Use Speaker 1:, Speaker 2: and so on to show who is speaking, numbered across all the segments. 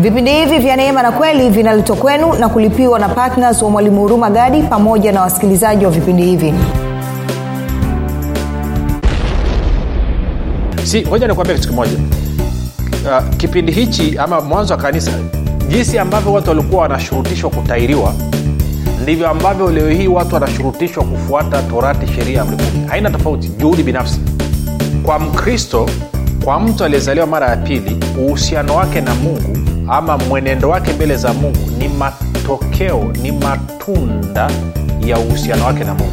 Speaker 1: vipindi hivi vya neema na kweli vinaletwa kwenu na kulipiwa na ptns wa mwalimu huruma gadi pamoja na wasikilizaji wa vipindi hivi.
Speaker 2: Si moja nikuambia kitu kimoja. Uh, kipindi hichi ama mwanzo wa kanisa jinsi ambavyo watu walikuwa wanashurutishwa kutairiwa ndivyo ambavyo leo hii watu wanashurutishwa kufuata torati sheria ya haina tofauti juhudi binafsi. Kwa mkristo kwa mtu aliyezaliwa mara ya pili uhusiano wake na mungu ama mwenendo wake mbele za mungu ni matokeo ni matunda ya uhusiano wake na mungu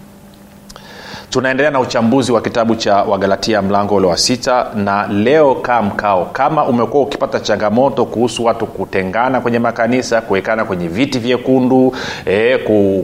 Speaker 2: tunaendelea na uchambuzi wa kitabu cha wagalatia mlango ule wa sita na leo kaa mkao. Kama umekuwa ukipata changamoto kuhusu watu kutengana kwenye makanisa kuwekana kwenye viti vyekundu e,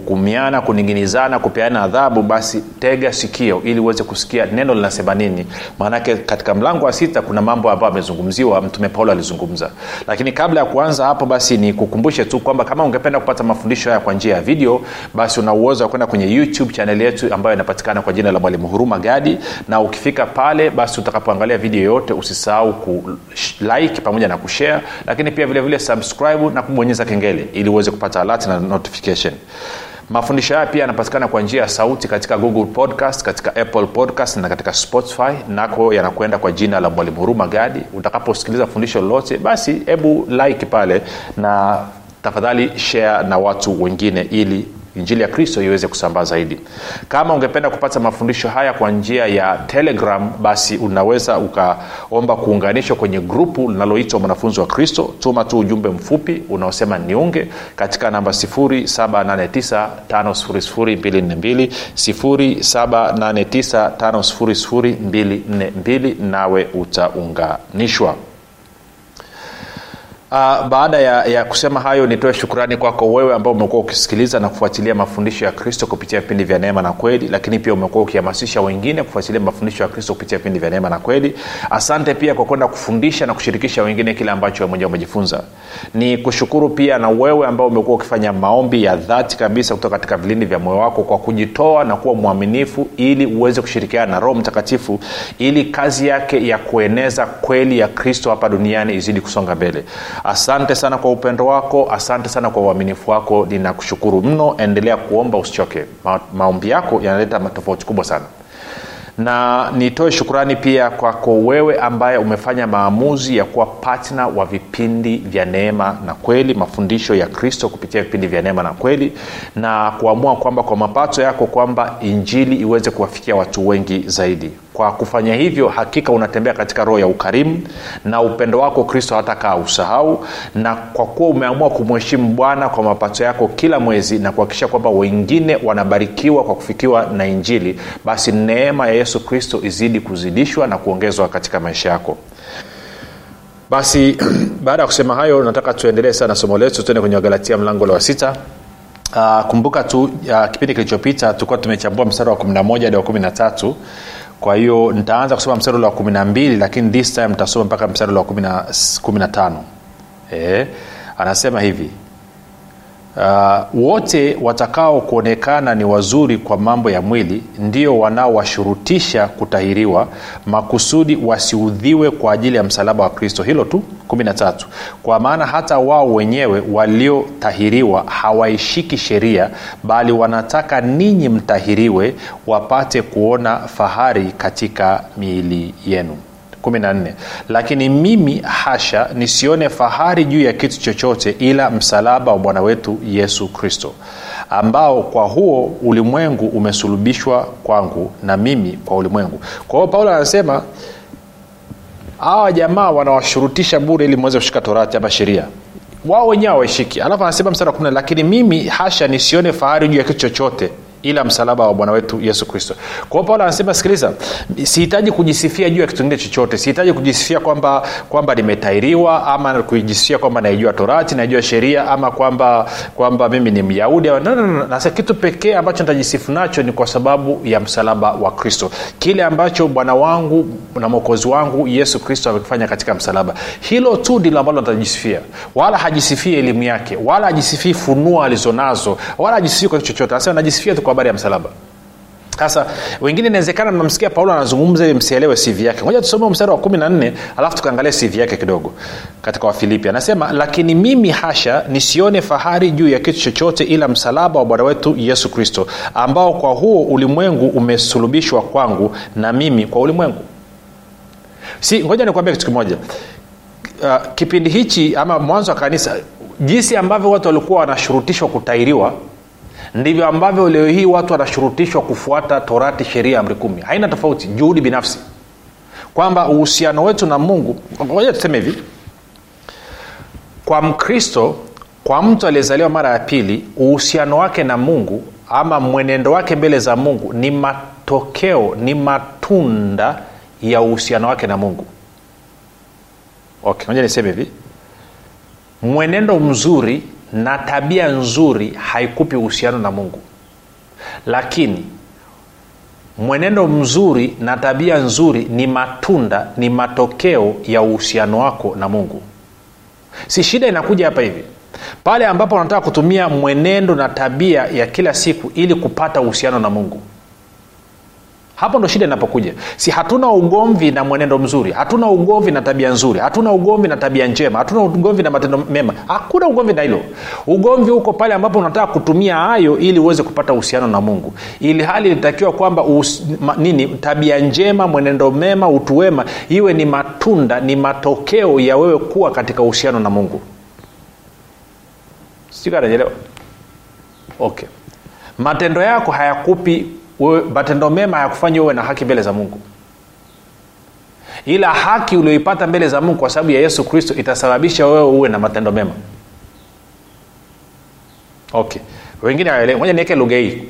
Speaker 2: kumiana kuning'inizana kupeana adhabu basi tega sikio ili uweze kusikia neno linasema nini. Maanake katika mlango wa sita kuna mambo ambayo amezungumziwa mtume paulo alizungumza. Lakini kabla ya kuanza hapo basi nikukumbushe tu kwamba kama ungependa kupata mafundisho haya kwa njia ya video basi una uwezo wa kwenda kwenye youtube chaneli yetu ambayo inapatikana kwa jina la mwalimu huruma gadi na ukifika pale basi utakapoangalia video yoyote usisahau kulike pamoja na kushare lakini pia vile vile subscribe na kubonyeza kengele ili uweze kupata alert na notification. Mafundisho haya pia yanapatikana kwa njia ya sauti katika google podcast katika apple podcast na katika spotify nako yanakwenda kwa jina la mwalimu huruma gadi. Utakaposikiliza fundisho lolote basi hebu like pale na tafadhali share na watu wengine ili injili ya kristo iweze kusambaa zaidi. Kama ungependa kupata mafundisho haya kwa njia ya telegram basi unaweza ukaomba kuunganishwa kwenye grupu linaloitwa mwanafunzi wa kristo. Tuma tu ujumbe mfupi unaosema niunge katika namba 7895242 7895242 nawe utaunganishwa Uh, baada ya, ya kusema hayo nitoe shukrani kwako wewe ambao umekuwa ukisikiliza na kufuatilia mafundisho ya kristo kupitia vipindi vya neema na kweli lakini pia umekuwa ukihamasisha wengine kufuatilia mafundisho ya kristo kupitia vipindi vya neema na kweli. Asante pia kwa kwenda kufundisha na kushirikisha wengine kile ambacho we mwenyewe umejifunza. Ni kushukuru pia na wewe ambao umekuwa ukifanya maombi ya dhati kabisa kutoka katika vilindi vya moyo wako kwa kujitoa na kuwa mwaminifu ili uweze kushirikiana na roho mtakatifu ili kazi yake ya kueneza kweli ya kristo hapa duniani izidi kusonga mbele asante sana kwa upendo wako asante sana kwa uaminifu wako ninakushukuru mno. Endelea kuomba usichoke. Ma, maombi yako yanaleta tofauti kubwa sana. Na nitoe shukurani pia kwako wewe ambaye umefanya maamuzi ya kuwa patna wa vipindi vya neema na kweli mafundisho ya kristo kupitia vipindi vya neema na kweli na kuamua kwamba kwa mapato yako kwamba injili iweze kuwafikia watu wengi zaidi kwa kufanya hivyo hakika unatembea katika roho ya ukarimu na upendo wako kristo hatakaa usahau. Na kwa kuwa umeamua kumheshimu bwana kwa mapato yako kila mwezi na kuhakikisha kwamba wengine wanabarikiwa kwa kufikiwa na injili basi neema ya yesu kristo izidi kuzidishwa na kuongezwa katika maisha yako. Basi baada ya kusema hayo nataka tuendelee sana somo letu tuende kwenye wagalatia mlango wa sita. Uh, kumbuka tu uh, kipindi kilichopita tulikuwa tumechambua mstari wa 11 hadi wa 13 kwa hiyo nitaanza kusoma mstari wa 12 lakini this time nitasoma mpaka mstari wa 15 e, anasema hivi uh, wote watakao kuonekana ni wazuri kwa mambo ya mwili ndio wanaowashurutisha kutahiriwa makusudi wasiudhiwe kwa ajili ya msalaba wa kristo. Hilo tu 13 kwa maana hata wao wenyewe waliotahiriwa hawaishiki sheria bali wanataka ninyi mtahiriwe wapate kuona fahari katika miili yenu 14 lakini mimi hasha nisione fahari juu ya kitu chochote ila msalaba wa bwana wetu yesu kristo ambao kwa huo ulimwengu umesulubishwa kwangu na mimi kwa ulimwengu. Kwa hiyo paulo anasema hawa jamaa wanawashurutisha bure ili mweze kushika torati ama sheria. Wao wenyewe hawaishiki. Alafu anasema msara wa lakini mimi hasha nisione fahari juu ya kitu chochote ila msalaba wa bwana wetu yesu kristo. Kwao paulo anasema sikiliza sihitaji kujisifia juu ya kitu kingine chochote sihitaji kujisifia kwamba kwamba nimetairiwa ama kujisifia kwamba naijua torati naijua sheria ama kwamba kwamba mimi ni myahudi no, no, no. nasa kitu pekee ambacho nitajisifu nacho ni kwa sababu ya msalaba wa kristo. Kile ambacho bwana wangu na mwokozi wangu yesu kristo amekifanya katika msalaba. Hilo tu ndilo ambalo nitajisifia. Wala hajisifii elimu yake wala hajisifii funua alizonazo wala hajisifii kwa chochote. Anasema najisifia tu kwa habari ya msalaba. Sasa wengine inawezekana mnamsikia paulo anazungumza ili msielewe sivi yake. Moja tusome mstari wa kumi na nne alafu tukaangalia sivi yake kidogo katika wafilipi. Anasema lakini mimi hasha nisione fahari juu ya kitu chochote ila msalaba wa bwana wetu yesu kristo ambao kwa huo ulimwengu umesulubishwa kwangu na mimi kwa ulimwengu. Si ngoja nikuambia kitu kimoja. Uh, kipindi hichi ama mwanzo wa kanisa jinsi ambavyo watu walikuwa wanashurutishwa kutairiwa ndivyo ambavyo leo hii watu wanashurutishwa kufuata torati sheria amri kumi. Haina tofauti juhudi binafsi. Kwamba uhusiano wetu na mungu moja tuseme hivi kwa mkristo kwa mtu aliyezaliwa mara ya pili uhusiano wake na mungu ama mwenendo wake mbele za mungu ni matokeo ni matunda ya uhusiano wake na mungu. Okay niseme hivi. Mwenendo mzuri na tabia nzuri haikupi uhusiano na mungu. Lakini mwenendo mzuri na tabia nzuri ni matunda ni matokeo ya uhusiano wako na mungu. Si shida inakuja hapa hivi. Pale ambapo unataka kutumia mwenendo na tabia ya kila siku ili kupata uhusiano na mungu hapo ndo shida inapokuja. Si hatuna ugomvi na mwenendo mzuri hatuna ugomvi na tabia nzuri hatuna ugomvi na tabia njema hatuna ugomvi na matendo mema. Hakuna ugomvi na hilo. Ugomvi huko pale ambapo unataka kutumia hayo ili uweze kupata uhusiano na mungu. Ili hali ilitakiwa kwamba us, ma, nini tabia njema mwenendo mema utu wema iwe ni matunda ni matokeo ya wewe kuwa katika uhusiano na mungu. Sikananyelewa okay. Matendo yako hayakupi matendo mema hayakufanyi uwe na haki mbele za mungu. Ila haki ulioipata mbele za mungu kwa sababu ya yesu kristo itasababisha wewe uwe na matendo mema. Okay. Wengine moja niweke lugha hii.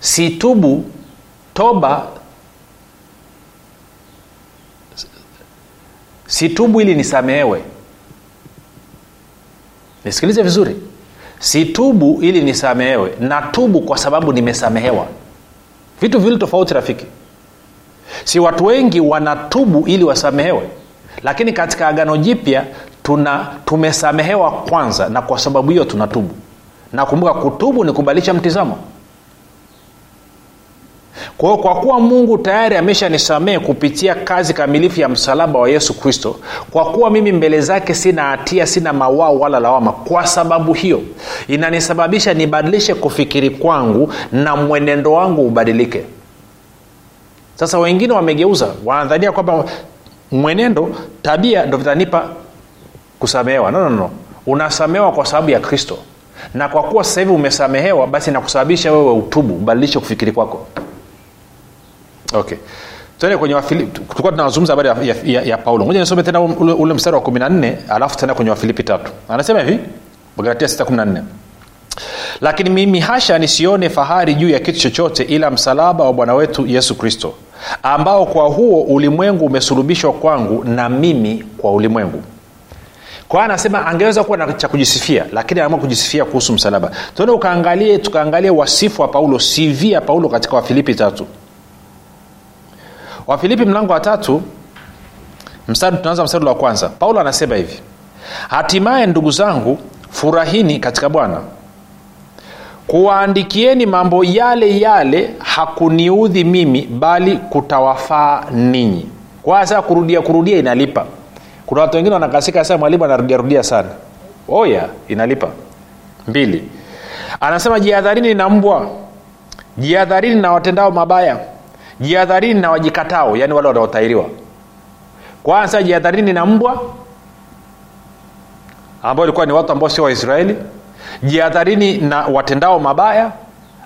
Speaker 2: Situbu toba situbu ili nisamehewe. Nisikilize vizuri situbu ili nisamehewe. Natubu kwa sababu nimesamehewa. Vitu vili tofauti rafiki. Si watu wengi wanatubu ili wasamehewe lakini katika agano jipya tuna tumesamehewa kwanza na kwa sababu hiyo tunatubu. Nakumbuka kutubu ni kubadilisha mtizamo kwa hiyo kwa kuwa mungu tayari ameshanisamehe kupitia kazi kamilifu ya msalaba wa yesu kristo kwa kuwa mimi mbele zake sina hatia sina mawao wala lawama kwa sababu hiyo inanisababisha nibadilishe kufikiri kwangu na mwenendo wangu ubadilike. Sasa wengine wamegeuza wanadhania kwamba mwenendo tabia ndo vitanipa kusamehewa. No, no, no. unasamehewa kwa sababu ya kristo. Na kwa kuwa sasa hivi umesamehewa basi nakusababisha wewe utubu ubadilishe kufikiri kwako okay. Tuende kwenye tulikuwa tunazungumza habari ya, ya, ya, paulo. Moja nisome tena ule, ule mstari wa 14 alafu tena kwenye wafilipi tatu. Anasema hivi galatia 614 lakini mimi hasha nisione fahari juu ya kitu chochote ila msalaba wa bwana wetu yesu kristo ambao kwa huo ulimwengu umesulubishwa kwangu na mimi kwa ulimwengu. Kwa anasema angeweza kuwa na cha kujisifia lakini anaamua kujisifia kuhusu msalaba. Tuende ukaangalie tukaangalie wasifu wa paulo cv ya paulo katika wafilipi tatu wafilipi mlango wa tatu mstari tunaanza mstari wa kwanza. Paulo anasema hivi hatimaye ndugu zangu furahini katika bwana. Kuwaandikieni mambo yale yale hakuniudhi mimi bali kutawafaa ninyi. Kwa kurudia kurudia inalipa. Kuna watu wengine wanakasika saa mwalimu anarudiarudia sana. Oya inalipa. Mbili anasema jihadharini na mbwa jihadharini na watendao mabaya jihadharini na wajikatao yaani wale wanaotairiwa kwanza jihadharini na mbwa ambao ilikuwa ni watu ambao sio waisraeli. Jihadharini na watendao mabaya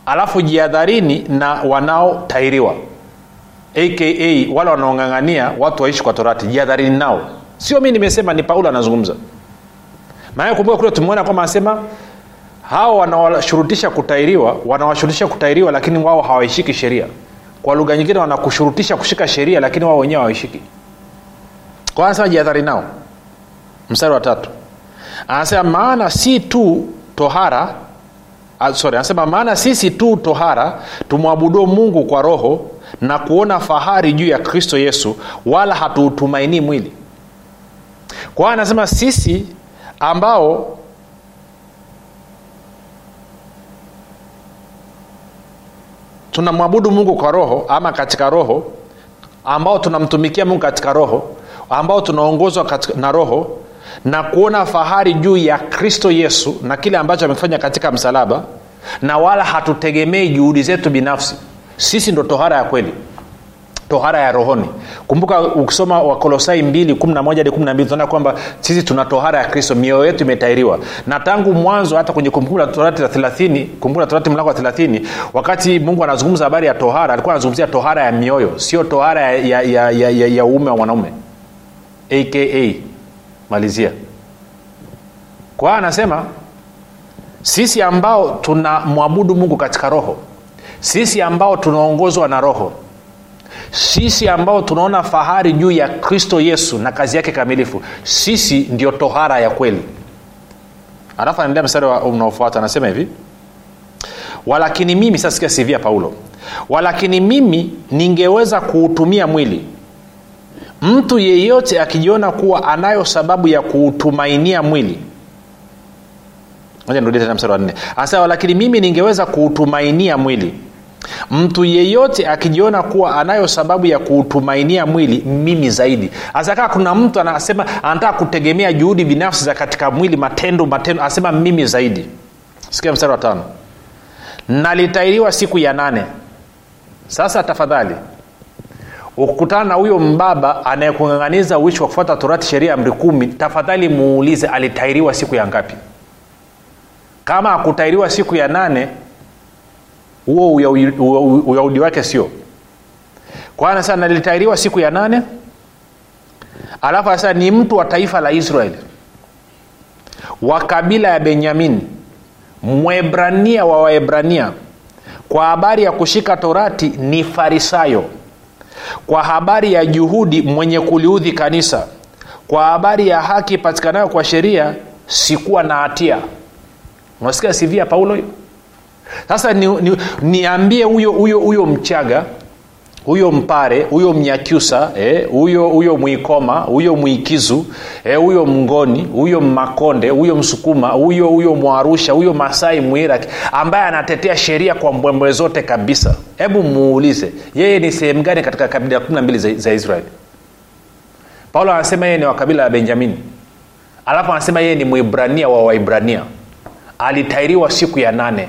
Speaker 2: alafu jihadharini na wanaotairiwa aka wale wanaong'ang'ania watu waishi kwa torati jihadharini nao. Sio mi nimesema ni paulo anazungumza. Maana kumbuka kule tumeona kwamba anasema hao wanawashurutisha kutairiwa wanawashurutisha kutairiwa lakini wao hawaishiki sheria kwa lugha nyingine wanakushurutisha kushika sheria lakini wao wenyewe hawaishiki. Kwa anasema jihadhari nao. Mstari wa tatu. Anasema maana si tu tohara uh, sorry anasema maana sisi tu tohara tumwabuduo mungu kwa roho na kuona fahari juu ya kristo yesu wala hatuutumainii mwili. Kwa anasema sisi ambao tunamwabudu mungu kwa roho ama katika roho ambao tunamtumikia mungu katika roho ambao tunaongozwa na roho na kuona fahari juu ya kristo yesu na kile ambacho amefanya katika msalaba na wala hatutegemei juhudi zetu binafsi. Sisi ndo tohara ya kweli tohara ya rohoni. Kumbuka ukisoma wakolosai 2 hadi 12 tunaona kwamba sisi tuna tohara ya kristo mioyo yetu imetairiwa. Na tangu mwanzo hata kwenye kumbukumbu la torati la 30 kumbukumbu la torati mlango wa 30 wakati mungu anazungumza habari ya tohara alikuwa anazungumzia tohara ya mioyo sio tohara ya, ya, ya, ya, ya, ya uume wa mwanaume. Aka malizia. Kwa hiyo anasema sisi ambao tunamwabudu mungu katika roho sisi ambao tunaongozwa na roho sisi ambao tunaona fahari juu ya kristo yesu na kazi yake kamilifu sisi ndio tohara ya kweli. Alafu anaendelea mstari unaofuata anasema hivi walakini mimi sasa sivia paulo walakini mimi ningeweza kuutumia mwili. Mtu yeyote akijiona kuwa anayo sababu ya kuutumainia mwili. Moja nirudie tena mstari wa nne. Anasema lakini mimi ningeweza kuutumainia mwili mtu yeyote akijiona kuwa anayo sababu ya kuutumainia mwili mimi zaidi. Asakaa kuna mtu anasema anataka kutegemea juhudi binafsi za katika mwili matendo matendo anasema mimi zaidi. Sikia mstari wa tano. Nalitairiwa siku ya nane. Sasa tafadhali ukutana na huyo mbaba anayekung'ang'aniza uishi wa kufuata torati sheria amri kumi tafadhali muulize alitairiwa siku ya ngapi. Kama akutairiwa siku ya nane huo uyahudi wake sio. Kwana sasa nalitairiwa siku ya nane alafu sasa ni mtu wa taifa la israeli wa kabila ya benyamini mwebrania wa waebrania. Kwa habari ya kushika torati ni farisayo. Kwa habari ya juhudi mwenye kuliudhi kanisa. Kwa habari ya haki ipatikanayo kwa sheria sikuwa na hatia. Unasikia sivia paulo hiyo sasa niambie ni, ni huyo huyo huyo mchaga huyo mpare huyo mnyakyusa eh, huyo huyo mwikoma huyo mwikizu eh, huyo mngoni huyo mmakonde huyo msukuma huyo huyo mwarusha huyo masai mwiraki ambaye anatetea sheria kwa mbwembwe zote kabisa. Hebu muulize yeye ni sehemu gani katika kabila kumi na za, za israeli? Paulo anasema yeye ni wa kabila la benjamini alafu anasema yeye ni mwibrania wa waibrania. Alitairiwa siku ya nane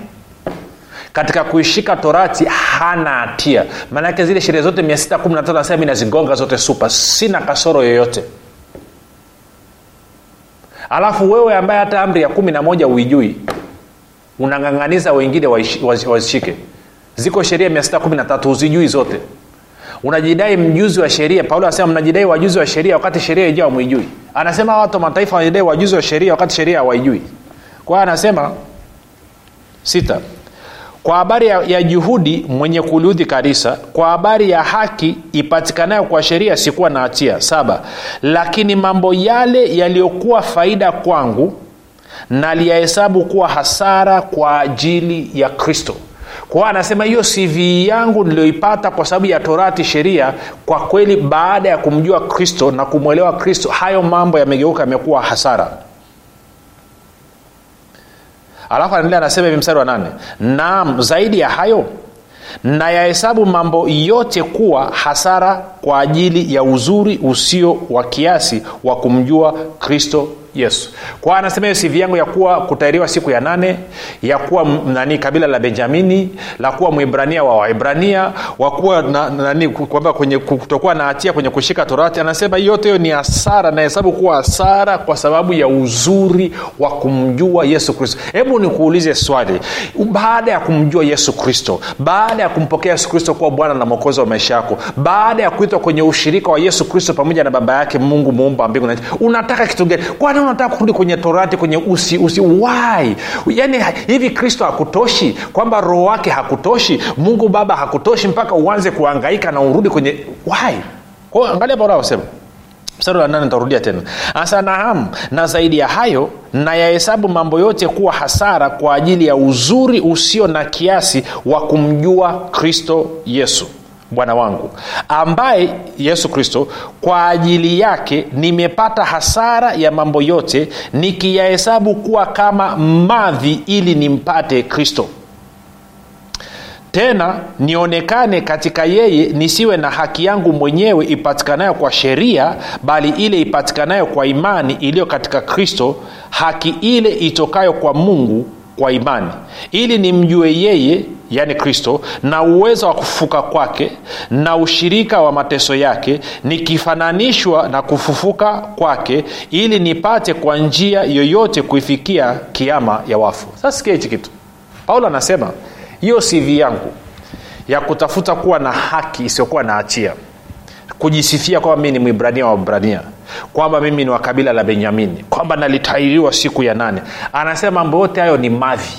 Speaker 2: katika kuishika torati hana hatia. Maanake zile sheria zote 615 nasema mi nazigonga zote supa. Sina kasoro yoyote. Alafu wewe ambaye hata amri ya kumi na moja uijui unang'ang'aniza wengine wazishike ziko sheria 613 huzijui zote. Unajidai mjuzi wa sheria. Paulo anasema mnajidai wajuzi wa sheria wakati sheria ijao mwijui. Anasema watu mataifa wanajidai wajuzi wa sheria wakati sheria hawaijui. Kwa anasema sita kwa habari ya, ya juhudi mwenye kuliudhi kanisa kwa habari ya haki ipatikanayo kwa sheria sikuwa na hatia. Saba lakini mambo yale yaliyokuwa faida kwangu naliyahesabu kuwa hasara kwa ajili ya kristo. Kwa anasema hiyo cv yangu niliyoipata kwa sababu ya torati sheria kwa kweli baada ya kumjua kristo na kumwelewa kristo hayo mambo yamegeuka yamekuwa hasara alafu anaendelea anasema hivi mstari wa nane naam zaidi ya hayo na yahesabu mambo yote kuwa hasara kwa ajili ya uzuri usio wa kiasi wa kumjua kristo yesu kwa anasema hiyo sivi yangu ya kuwa kutairiwa siku ya nane ya kuwa nani kabila la benjamini la kuwa mwibrania wa waibrania wakuwa na, kwamba kwenye kutokuwa na hatia kwenye kushika torati. Anasema yote hiyo ni hasara nahesabu kuwa hasara kwa sababu ya uzuri wa kumjua yesu kristo. Hebu nikuulize swali. Baada ya kumjua yesu kristo baada ya kumpokea yesu kristo kuwa bwana na mwokozi wa maisha yako baada ya kuitwa kwenye ushirika wa yesu kristo pamoja na baba yake mungu muumba wa mbingu na unataka kitu gani? Kwani unataka kurudi kwenye torati kwenye usi usi why? Yaani hivi kristo hakutoshi? Kwamba roho wake hakutoshi? Mungu baba hakutoshi mpaka uanze kuangaika na urudi kwenye why? Kwao angalia paulo anasema mstari wa nane nitarudia tena. Asa naam na zaidi ya hayo na yahesabu mambo yote kuwa hasara kwa ajili ya uzuri usio na kiasi wa kumjua kristo yesu bwana wangu ambaye yesu kristo kwa ajili yake nimepata hasara ya mambo yote nikiyahesabu kuwa kama madhi ili nimpate kristo. Tena nionekane katika yeye nisiwe na haki yangu mwenyewe ipatikanayo kwa sheria bali ile ipatikanayo kwa imani iliyo katika kristo haki ile itokayo kwa mungu kwa imani. Ili nimjue yeye yaani kristo na uwezo wa kufufuka kwake na ushirika wa mateso yake nikifananishwa na kufufuka kwake ili nipate kwa njia yoyote kuifikia kiama ya wafu. Sasa sikia hichi kitu. Paulo anasema hiyo cv yangu ya kutafuta kuwa na haki isiyokuwa na hatia kujisifia kwamba mi ni mwibrania wa brania kwamba mimi ni wa kabila la benyamini kwamba nalitairiwa siku ya nane. Anasema mambo yote hayo ni madhi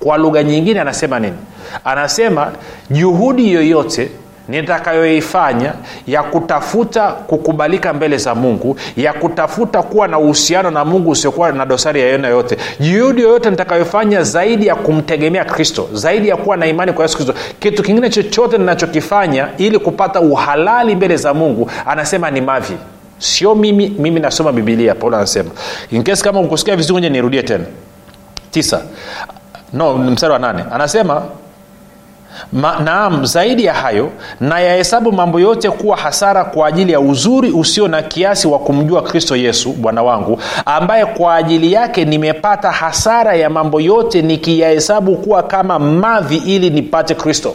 Speaker 2: kwa lugha nyingine anasema nini? Anasema juhudi yoyote nitakayoifanya ya kutafuta kukubalika mbele za mungu ya kutafuta kuwa na uhusiano na mungu usiokuwa na dosari ya aina yoyote juhudi yoyote nitakayofanya zaidi ya kumtegemea kristo zaidi ya kuwa na imani kwa yesu kristo kitu kingine chochote ninachokifanya ili kupata uhalali mbele za mungu anasema ni mavi sio mimi mimi nasoma bibilia paulo anasema. Inkesi kama ukusikia vizuri ngoja nirudie tena. Tisa. No mstari wa nane. Anasema Ma, naam zaidi ya hayo na yahesabu mambo yote kuwa hasara kwa ajili ya uzuri usio na kiasi wa kumjua kristo yesu bwana wangu ambaye kwa ajili yake nimepata hasara ya mambo yote nikiyahesabu kuwa kama mavi ili nipate kristo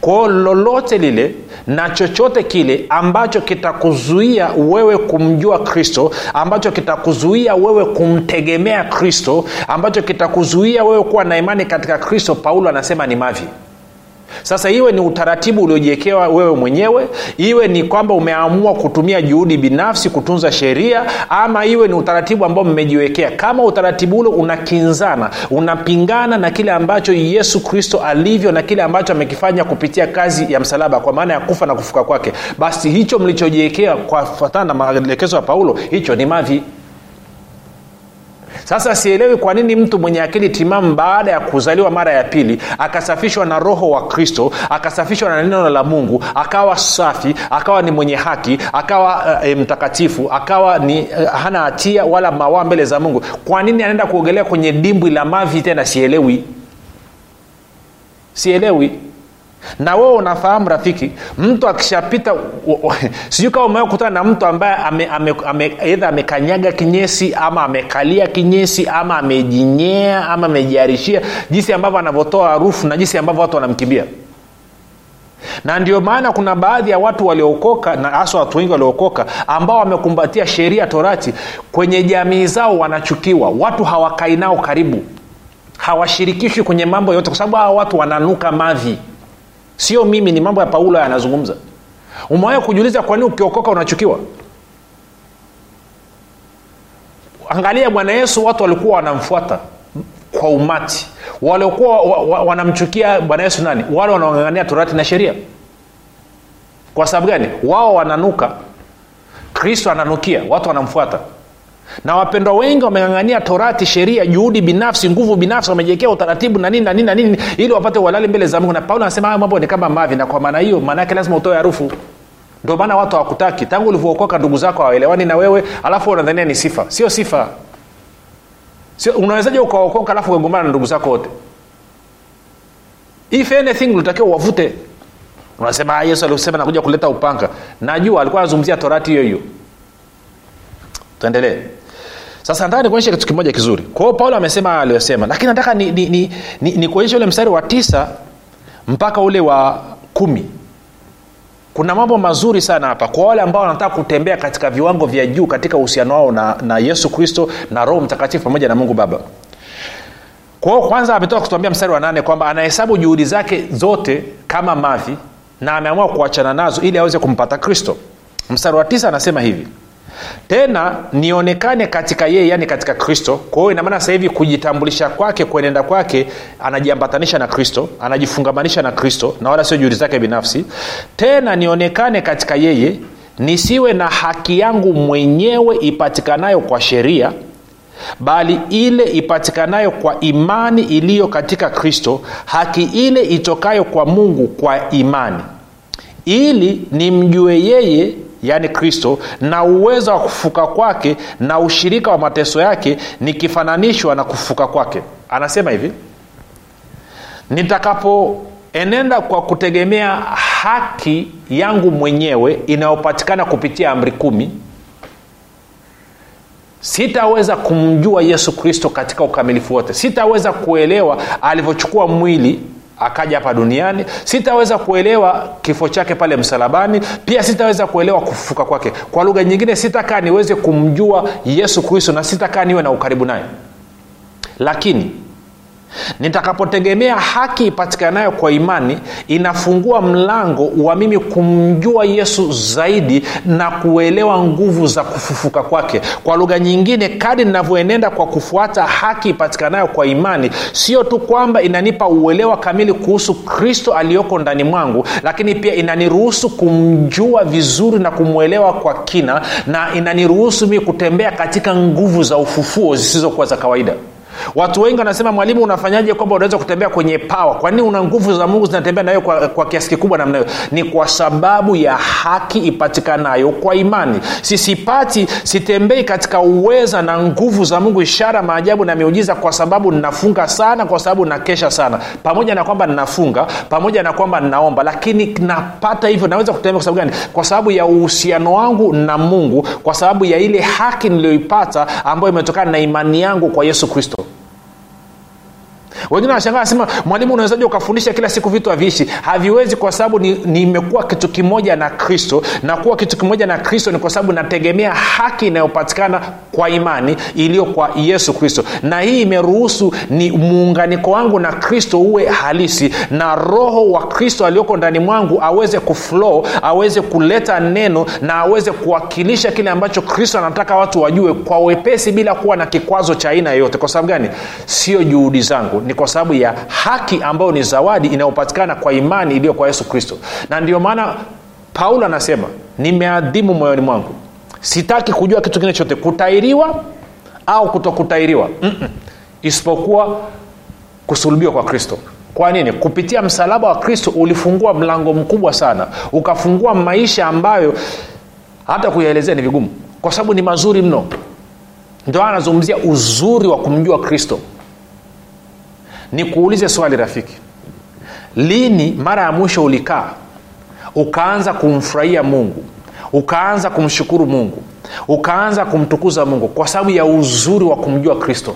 Speaker 2: kwao lolote lile na chochote kile ambacho kitakuzuia wewe kumjua kristo ambacho kitakuzuia wewe kumtegemea kristo ambacho kitakuzuia wewe kuwa na imani katika kristo paulo anasema ni mavi sasa iwe ni utaratibu uliojiwekewa wewe mwenyewe iwe ni kwamba umeamua kutumia juhudi binafsi kutunza sheria ama iwe ni utaratibu ambao mmejiwekea. Kama utaratibu ule unakinzana unapingana na kile ambacho yesu kristo alivyo na kile ambacho amekifanya kupitia kazi ya msalaba kwa maana ya kufa na kufuka kwake basi hicho mlichojiwekea kwa fatana na maelekezo ya paulo hicho ni mavi sasa sielewi kwa nini mtu mwenye akili timamu baada ya kuzaliwa mara ya pili akasafishwa na roho wa kristo akasafishwa na neno la mungu akawa safi akawa ni mwenye haki akawa uh, mtakatifu akawa ni uh, hana hatia wala mawaa mbele za mungu. Kwa nini anaenda kuogelea kwenye dimbwi la mavi tena? Sielewi. Sielewi na wewe unafahamu rafiki mtu akishapita sijui kama umewahi kukutana na mtu ambaye ame, ame, ame, edha amekanyaga kinyesi ama amekalia kinyesi ama amejinyea ama amejiarishia jinsi ambavyo anavyotoa harufu na jinsi ambavyo watu wanamkimbia. Na ndio maana kuna baadhi ya watu waliookoka na hasa watu wengi waliookoka ambao wamekumbatia sheria torati kwenye jamii zao wanachukiwa. Watu hawakai nao karibu. Hawashirikishwi kwenye mambo yote kwa sababu hawa watu wananuka mavi sio mimi ni mambo ya paulo yanazungumza. Umewahi kujiuliza kwa nini ukiokoka unachukiwa? Angalia bwana yesu watu walikuwa wanamfuata kwa umati. Waliokuwa wa, wa, wanamchukia bwana yesu nani? Wale wanaongangania torati na sheria. Kwa sababu gani? Wao wananuka. Kristo ananukia watu wanamfuata na wapendwa wengi wameng'ang'ania torati sheria juhudi binafsi nguvu binafsi wamejiekea utaratibu na nini na nini na nini ili wapate uhalali mbele za mungu. Na paulo anasema haya mambo ni kama mavi na kwa maana hiyo maanaake lazima utoe harufu. Ndio maana watu hawakutaki. Tangu ulivyookoka ndugu zako hawaelewani na wewe alafu unadhania ni sifa. Sio sifa. Unawezaje ukaokoka alafu ukagombana na ndugu zako wote? If anything ulitakiwa uwavute. Unasema "Ah, yesu alisema nakuja kuleta upanga. Najua alikuwa anazungumzia torati hiyo hiyo. Tuendelee sasa nataka nikuonyeshe kitu kimoja kizuri. Kwa hiyo paulo amesema haya aliyosema. Lakini nataka nikuonyeshe ni, ni, ni, ni ule mstari wa tisa mpaka ule wa kumi. Kuna mambo mazuri sana hapa. Kwa wale ambao wanataka kutembea katika viwango vya juu katika uhusiano wao na, na yesu kristo na roho mtakatifu pamoja na mungu baba. Kwao kwanza ametoka kutuambia mstari wa nane kwamba anahesabu juhudi zake zote kama mavi na ameamua kuachana nazo ili aweze kumpata kristo. Mstari wa tisa anasema hivi tena nionekane katika yeye yani katika kristo. Kwa hiyo inamaana sasa hivi kujitambulisha kwake kuenenda kwake anajiambatanisha na kristo anajifungamanisha na kristo na wala sio juhudi zake binafsi. Tena nionekane katika yeye nisiwe na haki yangu mwenyewe ipatikanayo kwa sheria bali ile ipatikanayo kwa imani iliyo katika kristo haki ile itokayo kwa mungu kwa imani. Ili nimjue yeye yaani kristo na uwezo wa kufuka kwake na ushirika wa mateso yake nikifananishwa na kufuka kwake. Anasema hivi nitakapoenenda kwa kutegemea haki yangu mwenyewe inayopatikana kupitia amri kumi sitaweza kumjua yesu kristo katika ukamilifu wote. Sitaweza kuelewa alivyochukua mwili akaja hapa duniani. Sitaweza kuelewa kifo chake pale msalabani pia sitaweza kuelewa kufufuka kwake. Kwa lugha nyingine sitakaa niweze kumjua yesu kristo na sitakaa niwe na ukaribu naye. Lakini nitakapotegemea haki ipatikanayo kwa imani inafungua mlango wa mimi kumjua yesu zaidi na kuelewa nguvu za kufufuka kwake. Kwa lugha nyingine kadi ninavyoenenda kwa kufuata haki ipatikanayo kwa imani sio tu kwamba inanipa uelewa kamili kuhusu kristo aliyoko ndani mwangu lakini pia inaniruhusu kumjua vizuri na kumwelewa kwa kina na inaniruhusu mii kutembea katika nguvu za ufufuo zisizokuwa za kawaida watu wengi wanasema mwalimu unafanyaje kwamba unaweza kutembea kwenye pawa kwa nini una nguvu za mungu zinatembea nayo kwa, kwa kiasi kikubwa namna hiyo? Ni kwa sababu ya haki ipatikanayo kwa imani. Sisipati sitembei katika uweza na nguvu za mungu ishara maajabu na miujiza kwa sababu ninafunga sana kwa sababu nakesha sana. Pamoja na kwamba ninafunga pamoja na kwamba ninaomba lakini napata hivyo naweza kutembea kwa sababu gani? Kwa sababu ya uhusiano wangu na mungu kwa sababu ya ile haki niliyoipata ambayo imetokana na imani yangu kwa yesu kristo wengine wanashangaa nasema mwalimu unawezaji ukafundisha kila siku vitu haviishi? Haviwezi kwa sababu nimekuwa ni kitu kimoja na kristo na kuwa kitu kimoja na kristo ni kwa sababu nategemea haki inayopatikana kwa imani iliyo kwa yesu kristo. Na hii imeruhusu ni muunganiko wangu na kristo uwe halisi na roho wa kristo aliyoko ndani mwangu aweze kuflow aweze kuleta neno na aweze kuwakilisha kile ambacho kristo anataka watu wajue kwa wepesi bila kuwa na kikwazo cha aina yeyote kwa sababu gani? Sio juhudi zangu ni kwa sababu ya haki ambayo ni zawadi inayopatikana kwa imani iliyo kwa yesu kristo. Na ndio maana paulo anasema nimeadhimu moyoni mwangu. Sitaki kujua kitu kingine chote kutairiwa au kutokutairiwa? Isipokuwa kusulubiwa kwa kristo. Kwa nini? Kupitia msalaba wa kristo ulifungua mlango mkubwa sana. Ukafungua maisha ambayo hata kuyaelezea ni vigumu. Kwa sababu ni mazuri mno. Ndio anazungumzia uzuri wa kumjua kristo nikuulize swali rafiki. Lini mara ya mwisho ulikaa ukaanza kumfurahia mungu ukaanza kumshukuru mungu ukaanza kumtukuza mungu kwa sababu ya uzuri wa kumjua kristo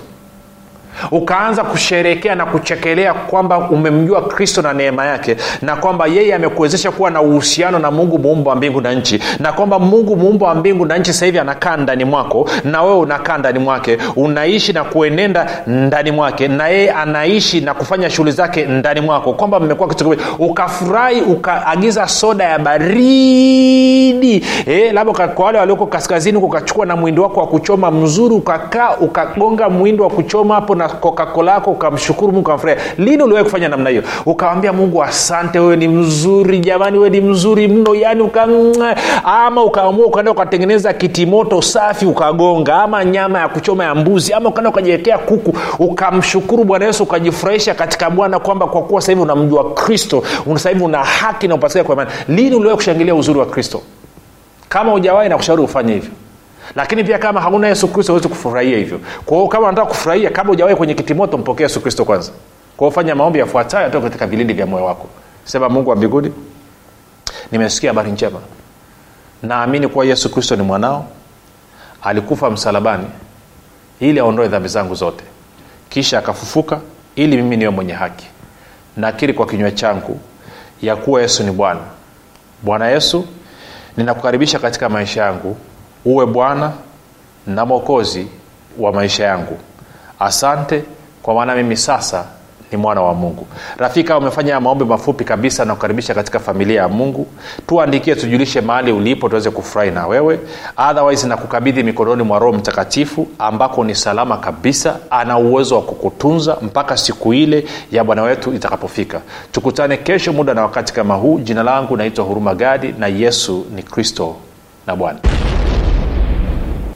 Speaker 2: ukaanza kusherekea na kuchekelea kwamba umemjua kristo na neema yake na kwamba yeye amekuwezesha kuwa na uhusiano na mungu muumba wa mbingu na nchi na kwamba mungu muumba wa mbingu na nchi sahivi hivi anakaa ndani mwako na wewe unakaa ndani mwake unaishi na kuenenda ndani mwake na yeye anaishi na kufanya shughuli zake ndani mwako kwamba mmekuwa ukafurahi ukaagiza soda ya baridi. E, labda kwa wale walioko kaskazini ukachukua na mwindi wako wa kuchoma mzuri ukakaa ukagonga mwindi wa kuchoma hapo na kokakola yako ukamshukuru mungu kamfurahia lini uliwahi kufanya namna hiyo? Ukawambia mungu asante wewe ni mzuri jamani wewe ni mzuri mno. Yani uka ama ukaamua ukaenda ukatengeneza kitimoto safi ukagonga ama nyama ya kuchoma ya mbuzi ama ukaenda ukajiwekea kuku. Ukamshukuru bwana yesu ukajifurahisha katika bwana kwamba kwa kuwa sahivi unamjua kristo sahivi una haki na upatikana kwa imani. Lini uliwahi kushangilia uzuri wa kristo? Kama ujawahi na kushauri ufanye hivyo
Speaker 3: lakini pia kama hauna yesu kristo huwezi kufurahia hivyo. Kwao kama unataka kufurahia kabla ujawahi kwenye kitimoto mpokee yesu kristo kwanza. Kwao fanya maombi yafuatayo atoka katika vilindi vya moyo wako. Sema mungu wa mbinguni nimesikia habari njema. Naamini kuwa yesu kristo ni mwanao. Alikufa msalabani ili aondoe dhambi zangu zote. Kisha akafufuka ili mimi niwe mwenye haki. Nakiri kwa kinywa changu ya kuwa yesu ni bwana. Bwana yesu ninakukaribisha katika maisha yangu uwe bwana na mwokozi wa maisha yangu. Asante kwa maana mimi sasa ni mwana wa mungu. Rafika umefanya maombi mafupi kabisa na kukaribisha katika familia ya mungu. Tuandikie tujulishe mahali ulipo tuweze kufurahi na wewe. Otherwise nakukabidhi mikononi mwa roho mtakatifu ambako ni salama kabisa ana uwezo wa kukutunza mpaka siku ile ya bwana wetu itakapofika. Tukutane kesho muda na wakati kama huu. Jina langu naitwa huruma gadi na yesu ni kristo na bwana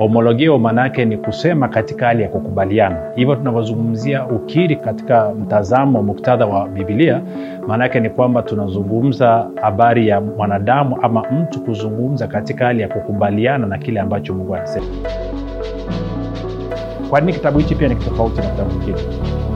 Speaker 2: homologio maana ni kusema katika hali ya kukubaliana. Hivyo tunavyozungumzia ukiri katika mtazamo muktadha wa bibilia maana ni kwamba tunazungumza habari ya mwanadamu ama mtu kuzungumza katika hali ya kukubaliana na kile ambacho mungu anasema. Kwa nini kitabu hichi pia ni tofauti na kitabu kingine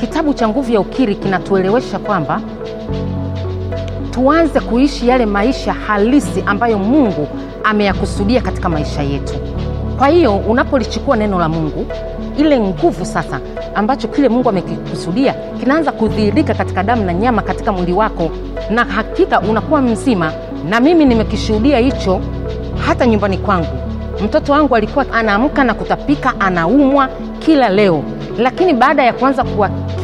Speaker 4: kitabu cha nguvu ya ukiri kinatuelewesha kwamba tuanze kuishi yale maisha halisi ambayo mungu ameyakusudia katika maisha yetu. Kwa hiyo unapolichukua neno la mungu ile nguvu sasa ambacho kile mungu amekikusudia kinaanza kudhihirika katika damu na nyama katika mwili wako na hakika unakuwa mzima na mimi nimekishuhudia hicho hata nyumbani kwangu. Mtoto wangu alikuwa anaamka na kutapika anaumwa kila leo. Lakini baada ya kuanza